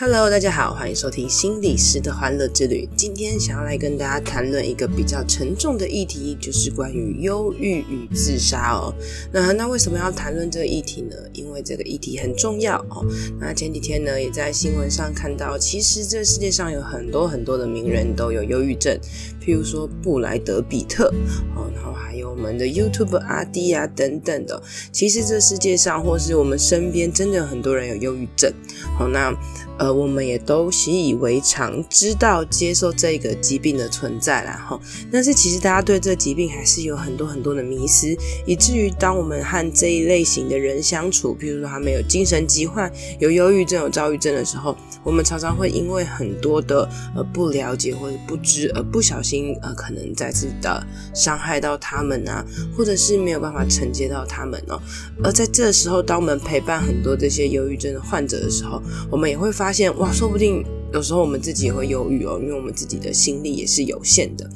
Hello，大家好，欢迎收听心理师的欢乐之旅。今天想要来跟大家谈论一个比较沉重的议题，就是关于忧郁与自杀哦。那那为什么要谈论这个议题呢？因为这个议题很重要哦。那前几天呢，也在新闻上看到，其实这世界上有很多很多的名人都有忧郁症，譬如说布莱德彼特哦，然后还我们的 YouTube 阿滴啊等等的。其实这世界上或是我们身边，真的有很多人有忧郁症。好，那。呃，我们也都习以为常，知道接受这个疾病的存在，然后，但是其实大家对这疾病还是有很多很多的迷失，以至于当我们和这一类型的人相处，譬如说他们有精神疾患、有忧郁症、有躁郁症的时候，我们常常会因为很多的呃不了解或者不知，而不小心呃可能再次的伤害到他们啊，或者是没有办法承接到他们哦。而在这时候，当我们陪伴很多这些忧郁症的患者的时候，我们也会。发现哇，说不定。有时候我们自己也会犹豫哦，因为我们自己的心力也是有限的。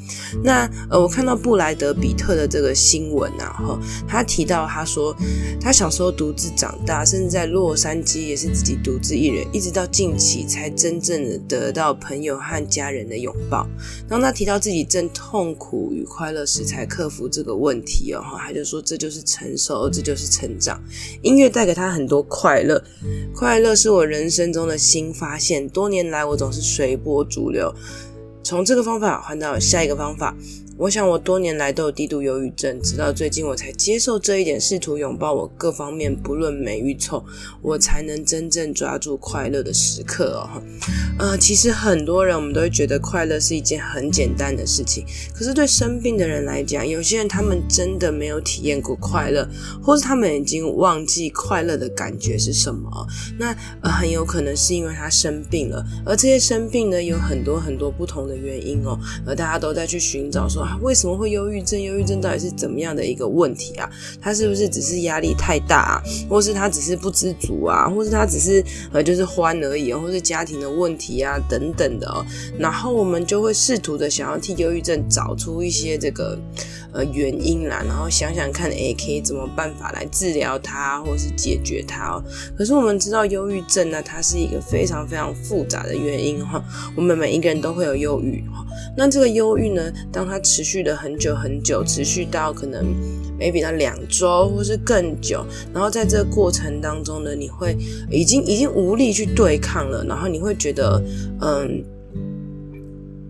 那呃，我看到布莱德彼特的这个新闻啊，哈，他提到他说，他小时候独自长大，甚至在洛杉矶也是自己独自一人，一直到近期才真正的得到朋友和家人的拥抱。然后他提到自己正痛苦与快乐时才克服这个问题哦，他就说这就是成熟，这就是成长。音乐带给他很多快乐，快乐是我人生中的新发现，多年来。我总是随波逐流，从这个方法换到下一个方法。我想我多年来都有低度忧郁症，直到最近我才接受这一点，试图拥抱我各方面不论美与丑，我才能真正抓住快乐的时刻哦。呃，其实很多人我们都会觉得快乐是一件很简单的事情，可是对生病的人来讲，有些人他们真的没有体验过快乐，或是他们已经忘记快乐的感觉是什么。那，很有可能是因为他生病了，而这些生病呢，有很多很多不同的的原因哦，而大家都在去寻找说。啊为什么会忧郁症？忧郁症到底是怎么样的一个问题啊？他是不是只是压力太大啊？或是他只是不知足啊？或是他只是呃就是欢而已，或是家庭的问题啊等等的哦。然后我们就会试图的想要替忧郁症找出一些这个呃原因啦，然后想想看，诶，可以怎么办法来治疗它，或是解决它哦。可是我们知道忧郁症呢，它是一个非常非常复杂的原因哈。我们每一个人都会有忧郁哈。那这个忧郁呢，当它持续了很久很久，持续到可能 maybe 到两周或是更久，然后在这个过程当中呢，你会已经已经无力去对抗了，然后你会觉得，嗯，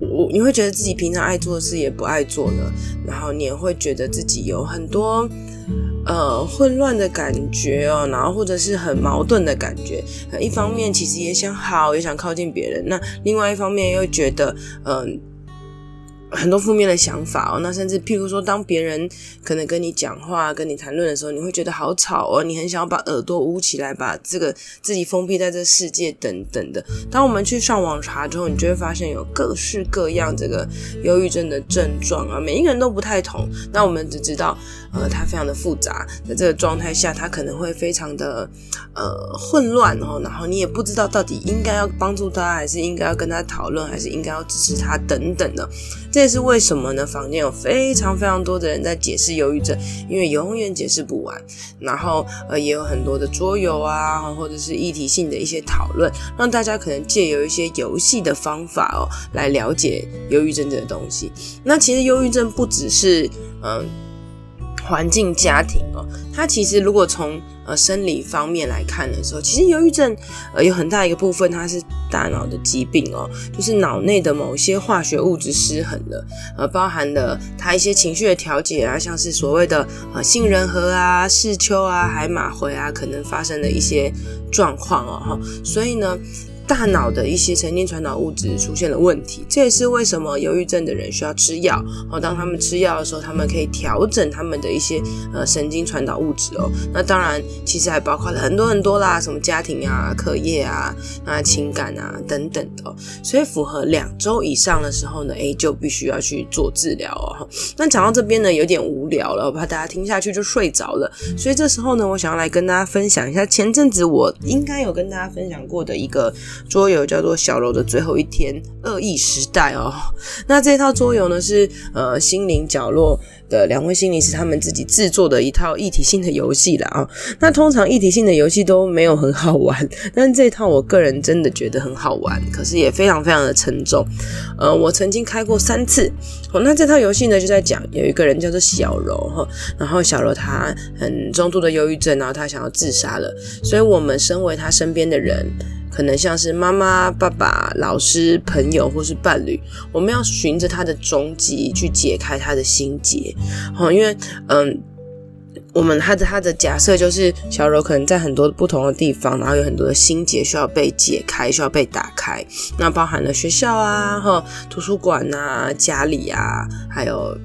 我你会觉得自己平常爱做的事也不爱做了，然后你也会觉得自己有很多呃混乱的感觉哦，然后或者是很矛盾的感觉，一方面其实也想好，也想靠近别人，那另外一方面又觉得，嗯。很多负面的想法哦，那甚至譬如说，当别人可能跟你讲话、跟你谈论的时候，你会觉得好吵哦，你很想要把耳朵捂起来，把这个自己封闭在这世界等等的。当我们去上网查之后，你就会发现有各式各样这个忧郁症的症状啊，每一个人都不太同。那我们只知道，呃，它非常的复杂，在这个状态下，它可能会非常的呃混乱哦，然后你也不知道到底应该要帮助他，还是应该要跟他讨论，还是应该要支持他等等的。这也是为什么呢？房间有非常非常多的人在解释忧郁症，因为永远解释不完。然后呃，也有很多的桌游啊，或者是议题性的一些讨论，让大家可能借由一些游戏的方法哦，来了解忧郁症这个东西。那其实忧郁症不只是嗯。环境、家庭哦，它其实如果从呃生理方面来看的时候，其实忧郁症呃有很大一个部分，它是大脑的疾病哦，就是脑内的某些化学物质失衡了，呃，包含了它一些情绪的调节啊，像是所谓的呃杏仁核啊、视丘啊、海马回啊，可能发生的一些状况哦，哈，所以呢。大脑的一些神经传导物质出现了问题，这也是为什么忧郁症的人需要吃药。哦，当他们吃药的时候，他们可以调整他们的一些呃神经传导物质哦。那当然，其实还包括了很多很多啦，什么家庭啊、课业啊、啊情感啊等等的。所以符合两周以上的时候呢，诶，就必须要去做治疗哦。那讲到这边呢，有点无聊了，我怕大家听下去就睡着了。所以这时候呢，我想要来跟大家分享一下前阵子我应该有跟大家分享过的一个。桌游叫做《小柔的最后一天：恶意时代》哦，那这套桌游呢是呃心灵角落的两位心理师他们自己制作的一套一体性的游戏啦。啊。那通常一体性的游戏都没有很好玩，但这套我个人真的觉得很好玩，可是也非常非常的沉重。呃，我曾经开过三次。哦，那这套游戏呢就在讲有一个人叫做小柔哈，然后小柔他很重度的忧郁症，然后他想要自杀了，所以我们身为他身边的人。可能像是妈妈、爸爸、老师、朋友或是伴侣，我们要循着他的踪迹去解开他的心结。好，因为嗯，我们他的他的假设就是小柔可能在很多不同的地方，然后有很多的心结需要被解开，需要被打开。那包含了学校啊、哈图书馆啊、家里啊，还有。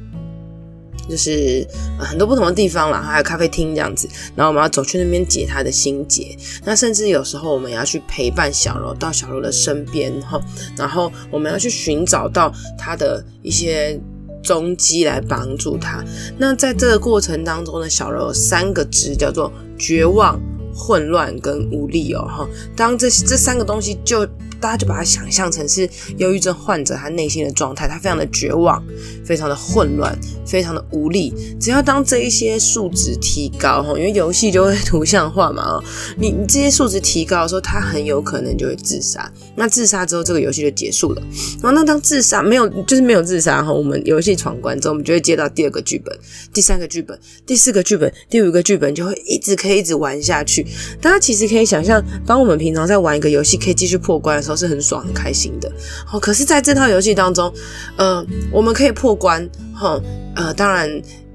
就是很多不同的地方啦，还有咖啡厅这样子，然后我们要走去那边解他的心结。那甚至有时候我们要去陪伴小柔到小柔的身边哈，然后我们要去寻找到他的一些踪迹来帮助他。那在这个过程当中呢，小柔有三个值，叫做绝望、混乱跟无力哦哈。当这这三个东西就。大家就把它想象成是忧郁症患者他内心的状态，他非常的绝望，非常的混乱，非常的无力。只要当这一些数值提高，因为游戏就会图像化嘛，你你这些数值提高的时候，他很有可能就会自杀。那自杀之后，这个游戏就结束了。然后那当自杀没有，就是没有自杀哈，我们游戏闯关之后，我们就会接到第二个剧本、第三个剧本、第四个剧本、第五个剧本，就会一直可以一直玩下去。大家其实可以想象，当我们平常在玩一个游戏，可以继续破关。都是很爽很开心的，哦，可是在这套游戏当中，呃，我们可以破关，哈，呃，当然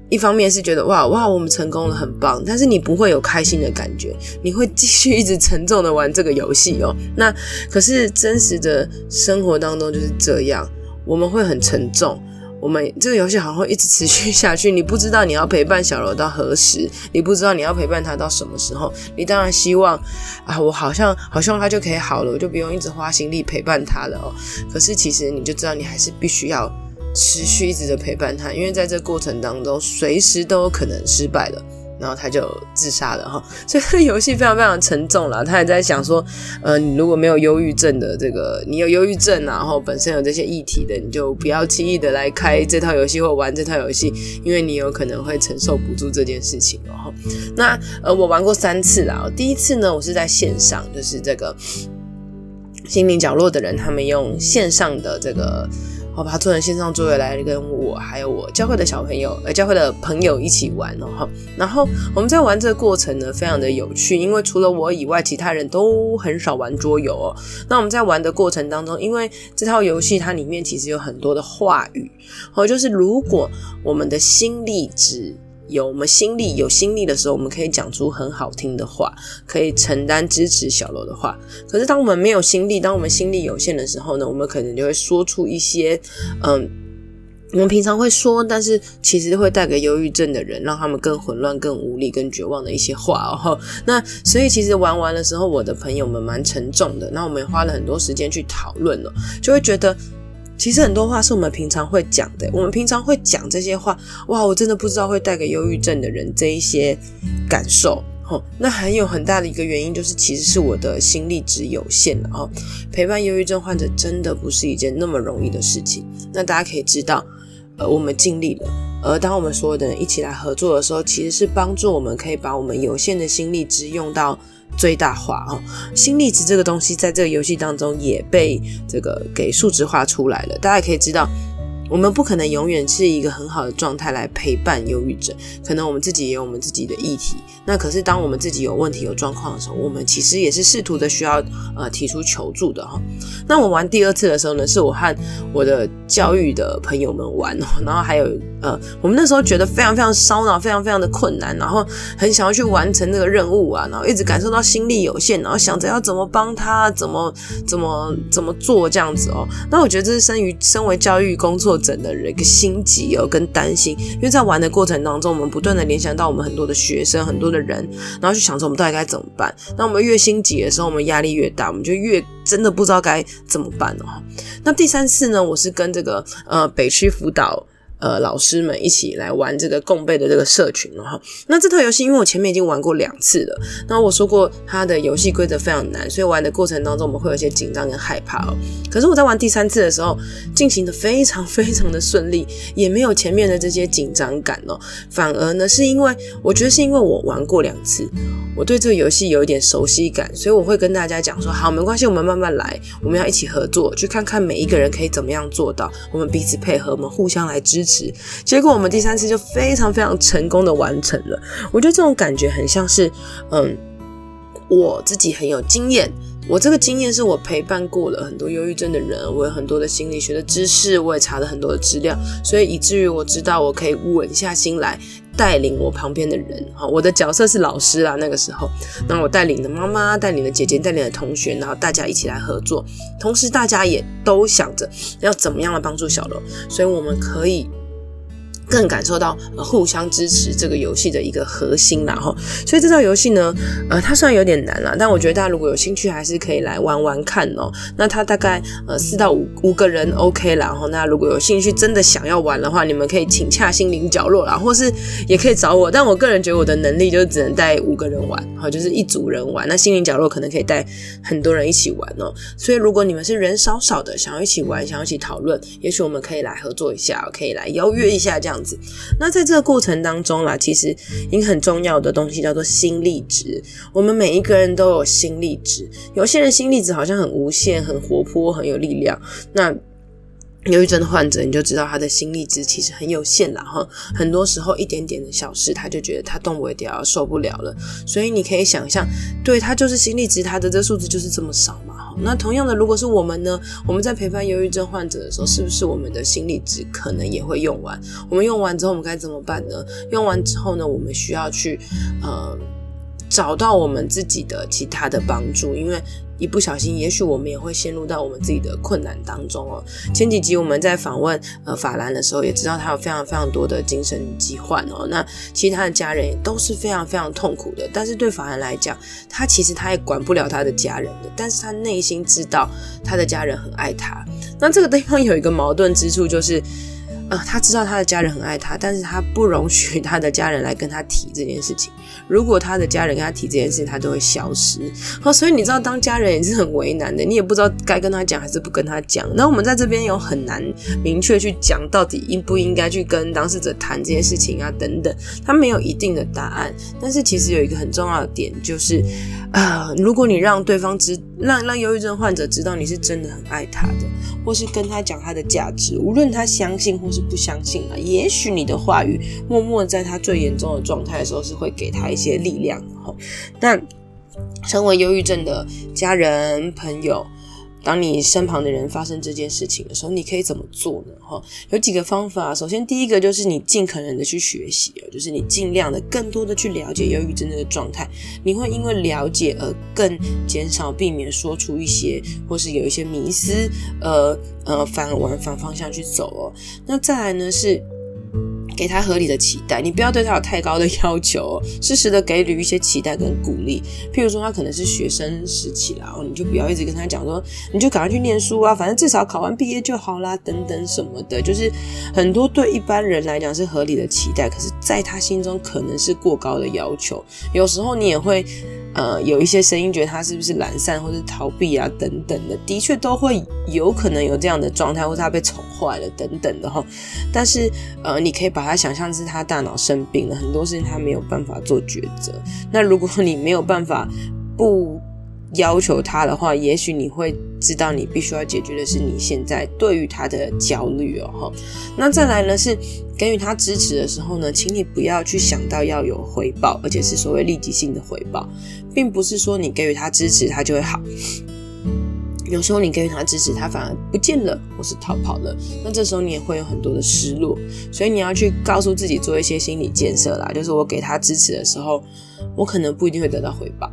一方面是觉得哇哇我们成功了很棒，但是你不会有开心的感觉，你会继续一直沉重的玩这个游戏哦。那可是真实的生活当中就是这样，我们会很沉重。我们这个游戏好像会一直持续下去，你不知道你要陪伴小柔到何时，你不知道你要陪伴他到什么时候。你当然希望啊，我好像好希望他就可以好了，我就不用一直花心力陪伴他了哦。可是其实你就知道，你还是必须要持续一直的陪伴他，因为在这过程当中，随时都有可能失败了。然后他就自杀了哈，所以这游戏非常非常沉重了。他也在想说，呃，如果没有忧郁症的这个，你有忧郁症，然后本身有这些议题的，你就不要轻易的来开这套游戏或玩这套游戏，因为你有可能会承受不住这件事情哦。那呃，我玩过三次啦，第一次呢，我是在线上，就是这个心灵角落的人，他们用线上的这个。我把它做成线上作业来跟我还有我教会的小朋友呃教会的朋友一起玩哦哈，然后我们在玩这个过程呢，非常的有趣，因为除了我以外，其他人都很少玩桌游哦。那我们在玩的过程当中，因为这套游戏它里面其实有很多的话语哦，就是如果我们的心力值。有我们心力有心力的时候，我们可以讲出很好听的话，可以承担支持小楼的话。可是当我们没有心力，当我们心力有限的时候呢，我们可能就会说出一些，嗯，我们平常会说，但是其实会带给忧郁症的人，让他们更混乱、更无力、更绝望的一些话哦。那所以其实玩完的时候，我的朋友们蛮沉重的。那我们也花了很多时间去讨论了，就会觉得。其实很多话是我们平常会讲的，我们平常会讲这些话，哇，我真的不知道会带给忧郁症的人这一些感受，吼，那还有很大的一个原因就是，其实是我的心力值有限了，哦，陪伴忧郁症患者真的不是一件那么容易的事情。那大家可以知道，呃，我们尽力了，而当我们所有的人一起来合作的时候，其实是帮助我们可以把我们有限的心力值用到。最大化哦，心力值这个东西在这个游戏当中也被这个给数值化出来了。大家可以知道，我们不可能永远是一个很好的状态来陪伴忧郁症，可能我们自己也有我们自己的议题。那可是当我们自己有问题、有状况的时候，我们其实也是试图的需要呃提出求助的哈。那我玩第二次的时候呢，是我和我的教育的朋友们玩，然后还有呃，我们那时候觉得非常非常烧脑，非常非常的困难，然后很想要去完成那个任务啊，然后一直感受到心力有限，然后想着要怎么帮他，怎么怎么怎么做这样子哦。那我觉得这是生于身为教育工作整的人一个心急哦跟担心，因为在玩的过程当中，我们不断的联想到我们很多的学生，很多的人，然后去想着我们到底该怎么办。那我们越心急的时候，我们压力越大，我们就越真的不知道该怎么办哦。那第三次呢，我是跟这个呃北区辅导。呃，老师们一起来玩这个共备的这个社群了哈。那这套游戏，因为我前面已经玩过两次了，那我说过它的游戏规则非常难，所以玩的过程当中我们会有一些紧张跟害怕哦。可是我在玩第三次的时候，进行的非常非常的顺利，也没有前面的这些紧张感哦。反而呢，是因为我觉得是因为我玩过两次，我对这个游戏有一点熟悉感，所以我会跟大家讲说，好，没关系，我们慢慢来，我们要一起合作，去看看每一个人可以怎么样做到，我们彼此配合，我们互相来支持。结果我们第三次就非常非常成功的完成了。我觉得这种感觉很像是，嗯，我自己很有经验。我这个经验是我陪伴过了很多忧郁症的人，我有很多的心理学的知识，我也查了很多的资料，所以以至于我知道我可以稳下心来带领我旁边的人。哈，我的角色是老师啊，那个时候，那我带领的妈妈，带领的姐姐，带领的同学，然后大家一起来合作，同时大家也都想着要怎么样来帮助小楼，所以我们可以。更感受到互相支持这个游戏的一个核心，然后，所以这套游戏呢，呃，它虽然有点难啦，但我觉得大家如果有兴趣，还是可以来玩玩看哦。那它大概呃四到五五个人 OK 啦，然后那如果有兴趣真的想要玩的话，你们可以请洽心灵角落啦，或是也可以找我。但我个人觉得我的能力就只能带五个人玩，好，就是一组人玩。那心灵角落可能可以带很多人一起玩哦。所以如果你们是人少少的，想要一起玩，想要一起讨论，也许我们可以来合作一下，可以来邀约一下这样。那在这个过程当中啦，其实一个很重要的东西叫做心力值。我们每一个人都有心力值，有些人心力值好像很无限、很活泼、很有力量。那忧郁症的患者，你就知道他的心力值其实很有限了哈。很多时候一点点的小事，他就觉得他动不了，受不了了。所以你可以想象，对，他就是心力值，他的这数字就是这么少嘛。那同样的，如果是我们呢？我们在陪伴忧郁症患者的时候，是不是我们的心力值可能也会用完？我们用完之后，我们该怎么办呢？用完之后呢，我们需要去呃找到我们自己的其他的帮助，因为。一不小心，也许我们也会陷入到我们自己的困难当中哦。前几集我们在访问呃法兰的时候，也知道他有非常非常多的精神疾患哦。那其实他的家人也都是非常非常痛苦的。但是对法兰来讲，他其实他也管不了他的家人的，但是他内心知道他的家人很爱他。那这个地方有一个矛盾之处，就是。呃，他知道他的家人很爱他，但是他不容许他的家人来跟他提这件事情。如果他的家人跟他提这件事情，他都会消失。好，所以你知道，当家人也是很为难的，你也不知道该跟他讲还是不跟他讲。那我们在这边有很难明确去讲到底应不应该去跟当事者谈这件事情啊，等等，他没有一定的答案。但是其实有一个很重要的点，就是，呃，如果你让对方知，让让忧郁症患者知道你是真的很爱他的，或是跟他讲他的价值，无论他相信或是不相信啊，也许你的话语默默在他最严重的状态的时候，是会给他一些力量。那身为忧郁症的家人朋友。当你身旁的人发生这件事情的时候，你可以怎么做呢？哈，有几个方法。首先，第一个就是你尽可能的去学习，就是你尽量的更多的去了解忧郁症的状态。你会因为了解而更减少避免说出一些或是有一些迷思，呃呃，反往反方向去走哦。那再来呢是。给他合理的期待，你不要对他有太高的要求，适时的给予一些期待跟鼓励。譬如说，他可能是学生时期啦，你就不要一直跟他讲说，你就赶快去念书啊，反正至少考完毕业就好啦，等等什么的。就是很多对一般人来讲是合理的期待，可是在他心中可能是过高的要求。有时候你也会。呃，有一些声音觉得他是不是懒散或者逃避啊，等等的，的确都会有可能有这样的状态，或者他被宠坏了等等的哈。但是呃，你可以把他想象是他大脑生病了，很多事情他没有办法做抉择。那如果你没有办法不要求他的话，也许你会知道你必须要解决的是你现在对于他的焦虑哦。那再来呢是给予他支持的时候呢，请你不要去想到要有回报，而且是所谓立即性的回报，并不是说你给予他支持他就会好。有时候你给予他支持，他反而不见了，或是逃跑了。那这时候你也会有很多的失落，所以你要去告诉自己做一些心理建设啦。就是我给他支持的时候，我可能不一定会得到回报，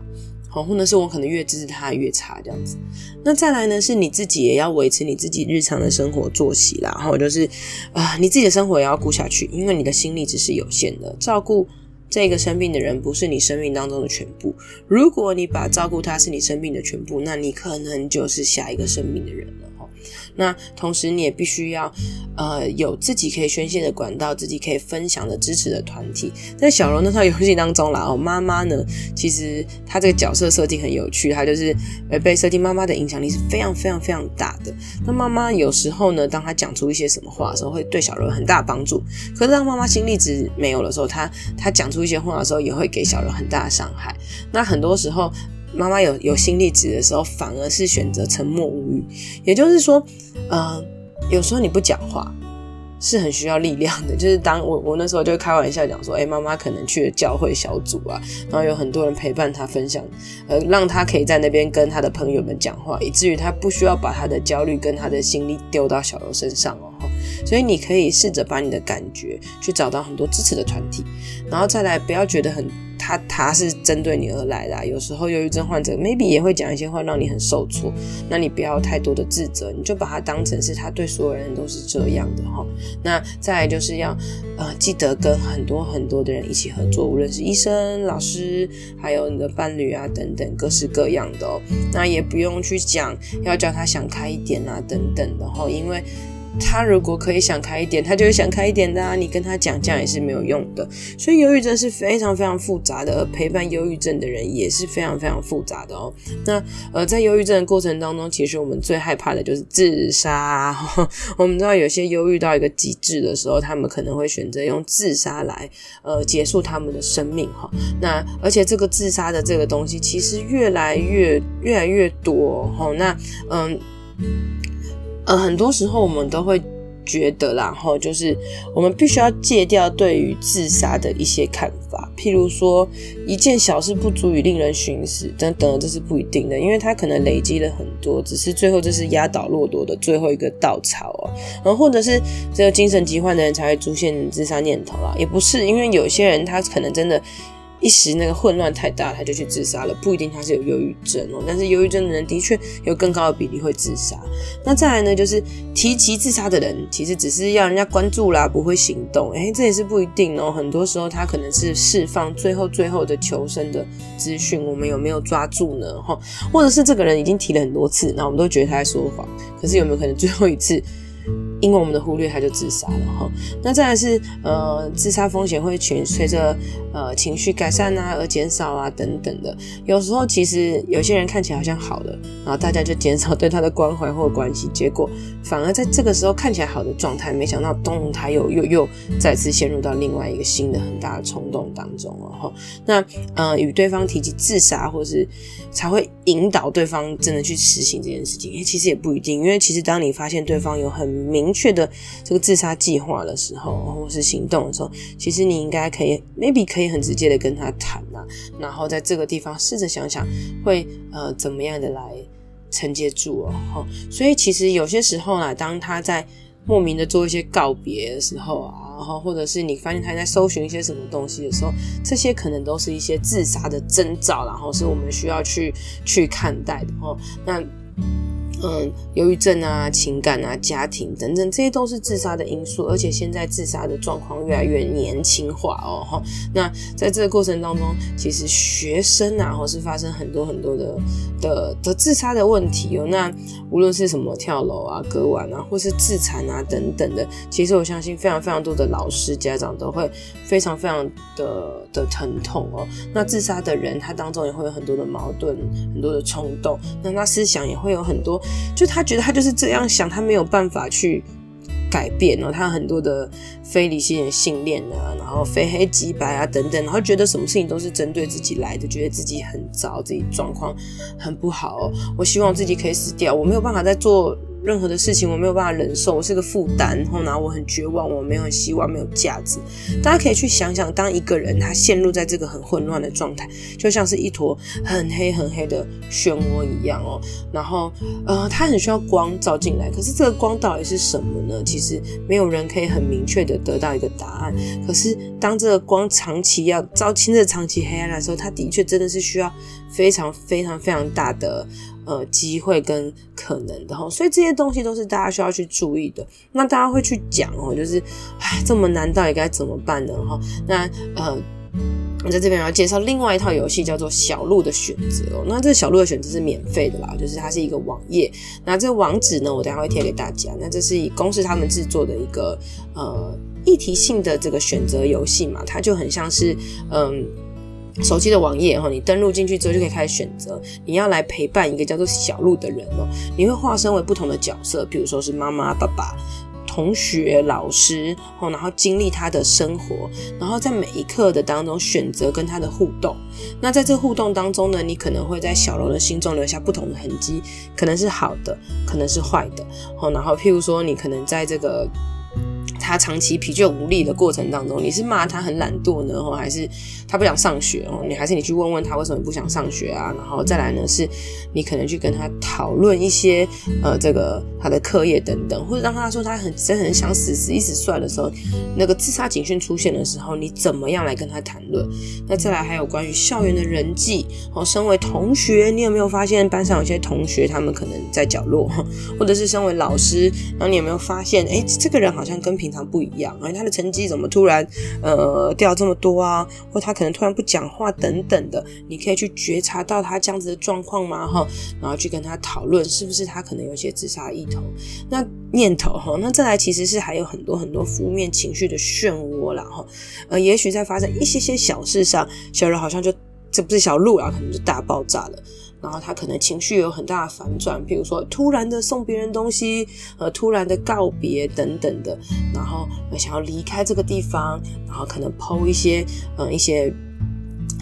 好，或者是我可能越支持他越差这样子。那再来呢，是你自己也要维持你自己日常的生活作息啦，然后就是啊、你自己的生活也要顾下去，因为你的心力只是有限的，照顾。这个生病的人不是你生命当中的全部。如果你把照顾他是你生命的全部，那你可能就是下一个生命的人了。那同时，你也必须要，呃，有自己可以宣泄的管道，自己可以分享的支持的团体。在小柔那套游戏当中啦，哦，妈妈呢，其实她这个角色设定很有趣，她就是呃被设定妈妈的影响力是非常非常非常大的。那妈妈有时候呢，当她讲出一些什么话的时候，会对小柔很大帮助。可是当妈妈心力值没有的时候，她她讲出一些话的时候，也会给小柔很大的伤害。那很多时候。妈妈有有心力值的时候，反而是选择沉默无语。也就是说，呃，有时候你不讲话是很需要力量的。就是当我我那时候就开玩笑讲说，哎，妈妈可能去了教会小组啊，然后有很多人陪伴她分享，呃，让她可以在那边跟她的朋友们讲话，以至于她不需要把她的焦虑跟她的心力丢到小柔身上哦。所以你可以试着把你的感觉去找到很多支持的团体，然后再来不要觉得很。他他是针对你而来的，有时候忧郁症患者 maybe 也会讲一些话让你很受挫，那你不要太多的自责，你就把他当成是他对所有人都是这样的哈。那再来就是要呃记得跟很多很多的人一起合作，无论是医生、老师，还有你的伴侣啊等等各式各样的哦。那也不用去讲要叫他想开一点啊等等的哈，因为。他如果可以想开一点，他就会想开一点的啊。你跟他讲这样也是没有用的。所以忧郁症是非常非常复杂的，陪伴忧郁症的人也是非常非常复杂的哦。那呃，在忧郁症的过程当中，其实我们最害怕的就是自杀。我们知道有些忧郁到一个极致的时候，他们可能会选择用自杀来呃结束他们的生命哈。那而且这个自杀的这个东西其实越来越越来越多哈。那嗯。呃，很多时候我们都会觉得，然后就是我们必须要戒掉对于自杀的一些看法，譬如说一件小事不足以令人寻死等等，这是不一定的，因为它可能累积了很多，只是最后这是压倒骆驼的最后一个稻草啊，然后或者是只有精神疾患的人才会出现自杀念头啊，也不是，因为有些人他可能真的。一时那个混乱太大，他就去自杀了，不一定他是有忧郁症哦。但是忧郁症的人的确有更高的比例会自杀。那再来呢，就是提及自杀的人，其实只是要人家关注啦，不会行动。诶，这也是不一定哦。很多时候他可能是释放最后最后的求生的资讯，我们有没有抓住呢？哈，或者是这个人已经提了很多次，那我们都觉得他在说谎，可是有没有可能最后一次？因为我们的忽略，他就自杀了哈。那再来是呃，自杀风险会随随着呃情绪改善啊而减少啊等等的。有时候其实有些人看起来好像好了，然后大家就减少对他的关怀或关系，结果反而在这个时候看起来好的状态，没想到咚，他又又又再次陷入到另外一个新的很大的冲动当中了哈。那呃，与对方提及自杀，或是才会引导对方真的去实行这件事情。诶，其实也不一定，因为其实当你发现对方有很明明确的这个自杀计划的时候，或是行动的时候，其实你应该可以，maybe 可以很直接的跟他谈啊，然后在这个地方试着想想会呃怎么样的来承接住哦。所以其实有些时候呢，当他在莫名的做一些告别的时候啊，然后或者是你发现他在搜寻一些什么东西的时候，这些可能都是一些自杀的征兆，然后是我们需要去去看待的哦。那。嗯，忧郁症啊、情感啊、家庭等等，这些都是自杀的因素。而且现在自杀的状况越来越年轻化哦。哈，那在这个过程当中，其实学生啊，或是发生很多很多的的的自杀的问题哦。那无论是什么跳楼啊、割腕啊，或是自残啊等等的，其实我相信非常非常多的老师、家长都会非常非常的的疼痛哦。那自杀的人，他当中也会有很多的矛盾、很多的冲动，那他思想也会有很多。就他觉得他就是这样想，他没有办法去改变哦，他很多的非理性的信念啊，然后非黑即白啊等等，然后觉得什么事情都是针对自己来的，觉得自己很糟，自己状况很不好。我希望自己可以死掉，我没有办法再做。任何的事情我没有办法忍受，我是个负担，然后呢，我很绝望，我没有希望，没有价值。大家可以去想想，当一个人他陷入在这个很混乱的状态，就像是一坨很黑很黑的漩涡一样哦。然后，呃，他很需要光照进来，可是这个光到底是什么呢？其实没有人可以很明确的得到一个答案。可是，当这个光长期要照清这长期黑暗的时候，他的确真的是需要非常非常非常大的。呃，机会跟可能的哈，所以这些东西都是大家需要去注意的。那大家会去讲哦，就是唉，这么难，到底该怎么办呢？哈，那呃，我在这边要介绍另外一套游戏，叫做小鹿的选择哦。那这个小鹿的选择是免费的啦，就是它是一个网页。那这个网址呢，我等下会贴给大家。那这是以公司他们制作的一个呃议题性的这个选择游戏嘛，它就很像是嗯。手机的网页哈，你登录进去之后就可以开始选择你要来陪伴一个叫做小鹿的人哦。你会化身为不同的角色，比如说是妈妈、爸爸、同学、老师哦，然后经历他的生活，然后在每一刻的当中选择跟他的互动。那在这互动当中呢，你可能会在小鹿的心中留下不同的痕迹，可能是好的，可能是坏的哦。然后譬如说，你可能在这个。他长期疲倦无力的过程当中，你是骂他很懒惰呢，还是他不想上学哦？你还是你去问问他为什么不想上学啊？然后再来呢，是你可能去跟他讨论一些呃，这个他的课业等等，或者当他说他很真的很想死死一死算的时候，那个自杀警讯出现的时候，你怎么样来跟他谈论？那再来还有关于校园的人际哦，身为同学，你有没有发现班上有些同学他们可能在角落，或者是身为老师，然后你有没有发现，哎，这个人好像跟平常不一样，哎，他的成绩怎么突然呃掉这么多啊？或他可能突然不讲话等等的，你可以去觉察到他这样子的状况吗？哈，然后去跟他讨论是不是他可能有些自杀意头，那念头哈，那再来其实是还有很多很多负面情绪的漩涡啦哈，呃，也许在发生一些些小事上，小人好像就这不是小鹿啊，可能就大爆炸了。然后他可能情绪有很大的反转，比如说突然的送别人东西，呃，突然的告别等等的，然后想要离开这个地方，然后可能抛一些，嗯、呃，一些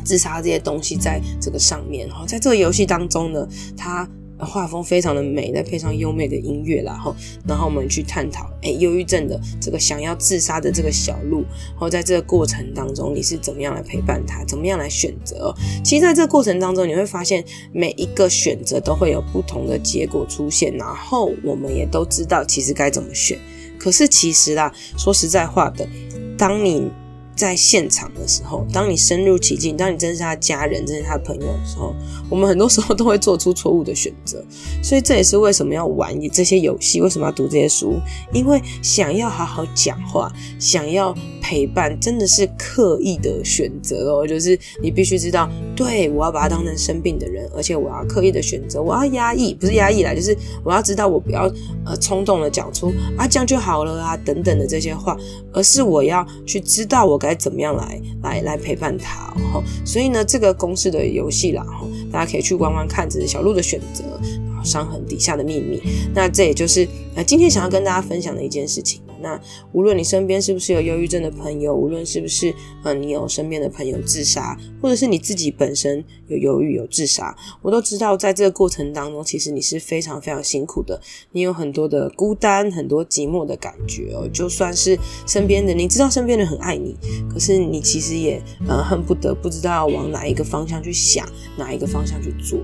自杀这些东西在这个上面。然后在这个游戏当中呢，他。画风非常的美，再配上优美的音乐，然后，然后我们去探讨，哎，忧郁症的这个想要自杀的这个小鹿，然后在这个过程当中，你是怎么样来陪伴他，怎么样来选择？其实，在这个过程当中，你会发现每一个选择都会有不同的结果出现，然后我们也都知道其实该怎么选。可是，其实啦，说实在话的，当你在现场的时候，当你深入其境，当你真是他家人，真是他的朋友的时候，我们很多时候都会做出错误的选择。所以这也是为什么要玩这些游戏，为什么要读这些书，因为想要好好讲话，想要。陪伴真的是刻意的选择哦，就是你必须知道，对，我要把他当成生病的人，而且我要刻意的选择，我要压抑，不是压抑啦，就是我要知道，我不要呃冲动的讲出啊这样就好了啊等等的这些话，而是我要去知道我该该怎么样来来来陪伴他哦。所以呢，这个公式的游戏啦，哈，大家可以去玩玩看，这是小鹿的选择，然后伤痕底下的秘密。那这也就是呃今天想要跟大家分享的一件事情。那无论你身边是不是有忧郁症的朋友，无论是不是呃你有身边的朋友自杀，或者是你自己本身有忧郁有自杀，我都知道在这个过程当中，其实你是非常非常辛苦的，你有很多的孤单，很多寂寞的感觉哦。就算是身边的，你知道身边人很爱你，可是你其实也呃恨不得不知道往哪一个方向去想，哪一个方向去做。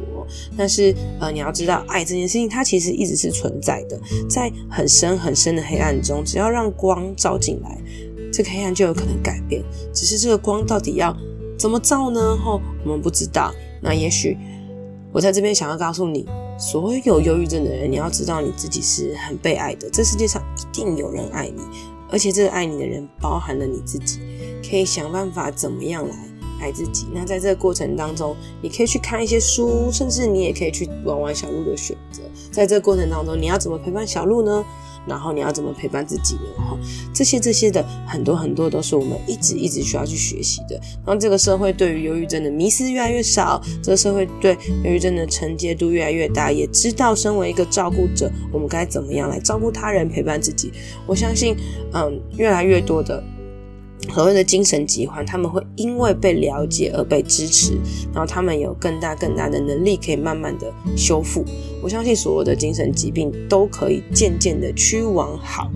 但是呃你要知道，爱这件事情它其实一直是存在的，在很深很深的黑暗中，只要要让光照进来，这个黑暗就有可能改变。只是这个光到底要怎么照呢？吼，我们不知道。那也许我在这边想要告诉你，所有忧郁症的人，你要知道你自己是很被爱的。这世界上一定有人爱你，而且这个爱你的人包含了你自己。可以想办法怎么样来爱自己。那在这个过程当中，你可以去看一些书，甚至你也可以去玩玩小鹿的选择。在这个过程当中，你要怎么陪伴小鹿呢？然后你要怎么陪伴自己呢？哈，这些这些的很多很多都是我们一直一直需要去学习的。然后这个社会对于忧郁症的迷失越来越少，这个社会对忧郁症的承接度越来越大，也知道身为一个照顾者，我们该怎么样来照顾他人、陪伴自己。我相信，嗯，越来越多的。所谓的精神疾患，他们会因为被了解而被支持，然后他们有更大更大的能力，可以慢慢的修复。我相信所有的精神疾病都可以渐渐的趋往好。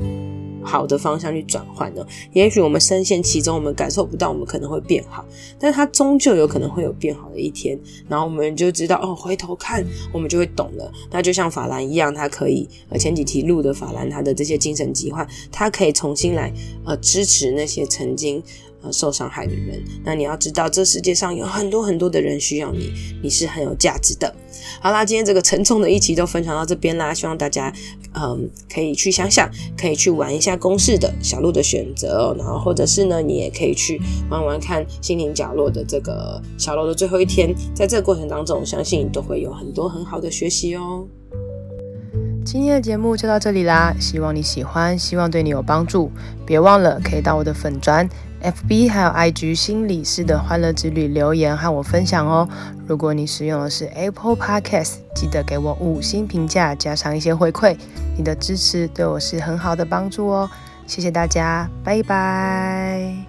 好的方向去转换呢？也许我们深陷其中，我们感受不到，我们可能会变好，但是它终究有可能会有变好的一天。然后我们就知道，哦，回头看，我们就会懂了。那就像法兰一样，他可以呃前几题录的法兰，他的这些精神疾患，他可以重新来呃支持那些曾经。呃，受伤害的人，那你要知道，这世界上有很多很多的人需要你，你是很有价值的。好啦，今天这个沉重的一期都分享到这边啦，希望大家嗯可以去想想，可以去玩一下公式的小鹿的选择，然后或者是呢，你也可以去玩玩看心灵角落的这个小楼的最后一天，在这个过程当中，我相信都会有很多很好的学习哦。今天的节目就到这里啦，希望你喜欢，希望对你有帮助。别忘了可以到我的粉专。FB 还有 IG 心理师的欢乐之旅留言和我分享哦。如果你使用的是 Apple Podcast，记得给我五星评价，加上一些回馈。你的支持对我是很好的帮助哦。谢谢大家，拜拜。